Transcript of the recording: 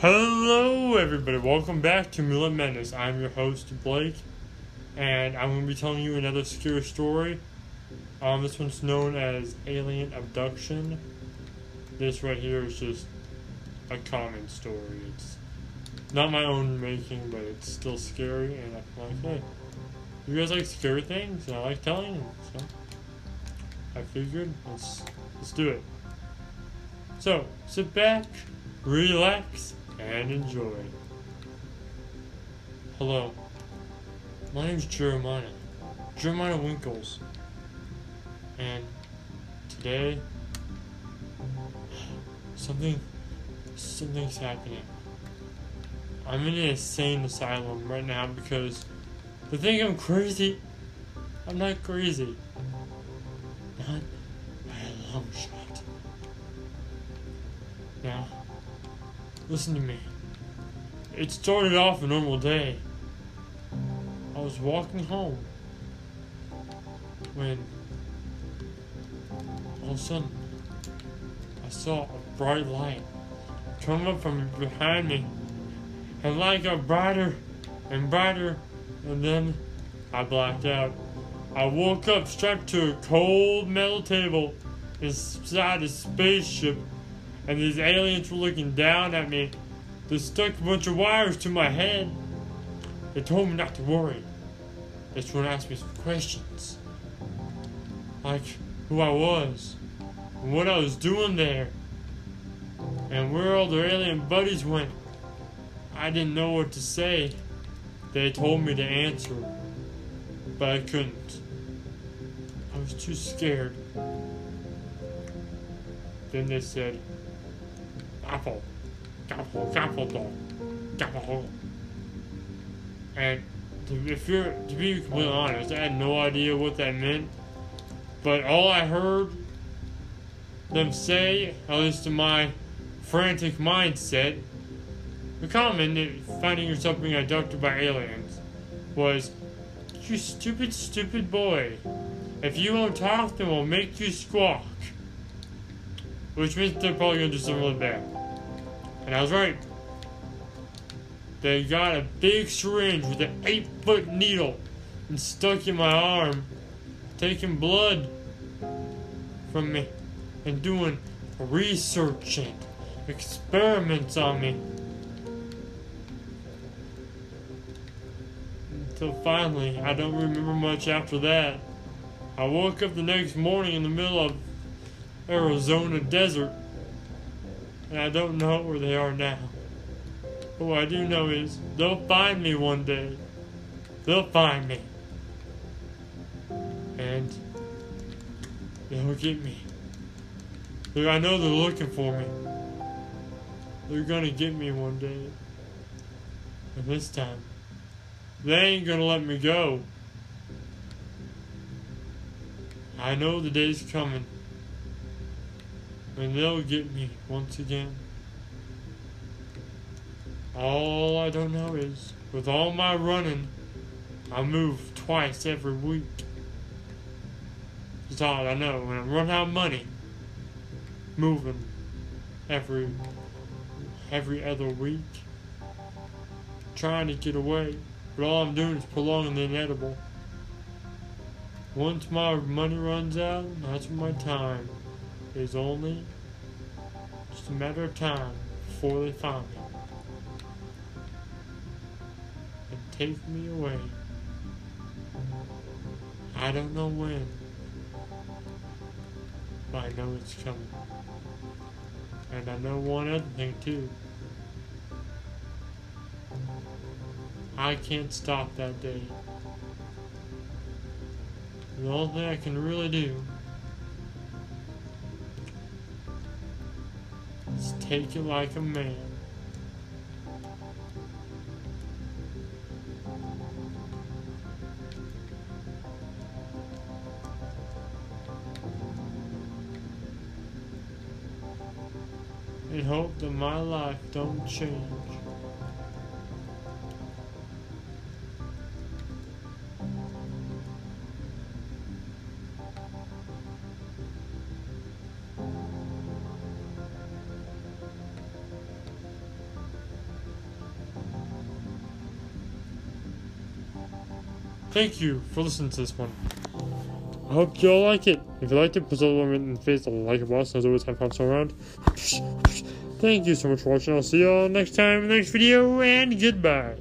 Hello, everybody. Welcome back to Millet Menace. I'm your host, Blake, and I'm going to be telling you another scary story. Um, this one's known as Alien Abduction. This right here is just a common story. It's not my own making, but it's still scary, and I'm like, hey, you guys like scary things, and I like telling them, so I figured let's let's do it. So sit back, relax, and enjoy. Hello, my name's Jeremiah, Jeremiah Winkles, and today something something's happening. I'm in an insane asylum right now because they think I'm crazy. I'm not crazy. Not by a long shot. Now, listen to me. It started off a normal day. I was walking home when all of a sudden I saw a bright light come up from behind me. And light got brighter and brighter and then I blacked out. I woke up strapped to a cold metal table inside a spaceship, and these aliens were looking down at me. They stuck a bunch of wires to my head. They told me not to worry. They just want to ask me some questions. Like who I was, and what I was doing there, and where all their alien buddies went. I didn't know what to say. They told me to answer, but I couldn't. I was too scared. Then they said, Apple, apple, apple dog, apple. And to, if you're to be completely honest, I had no idea what that meant. But all I heard them say, at least to my frantic mindset, the comment finding yourself being abducted by aliens was, You stupid, stupid boy. If you won't talk, then we'll make you squawk. Which means they're probably gonna do something really bad. And I was right. They got a big syringe with an 8 foot needle and stuck in my arm, taking blood from me and doing researching, experiments on me. Until finally, I don't remember much after that. I woke up the next morning in the middle of Arizona desert, and I don't know where they are now. But what I do know is they'll find me one day. They'll find me. And they'll get me. I know they're looking for me. They're gonna get me one day. And this time, they ain't gonna let me go. I know the day's coming when they'll get me once again. All I don't know is, with all my running, I move twice every week. That's all I know. When I run out of money, moving every every other week, trying to get away. But all I'm doing is prolonging the inedible. Once my money runs out, that's my time is only just a matter of time before they find me and take me away. I don't know when, but I know it's coming. And I know one other thing too. I can't stop that day. The only thing I can really do take it like a man. And hope that my life don't change. Thank you for listening to this one. I hope you all like it. If you liked it, put a little in the face, the like button, as always, have so around. Thank you so much for watching. I'll see you all next time in the next video, and goodbye.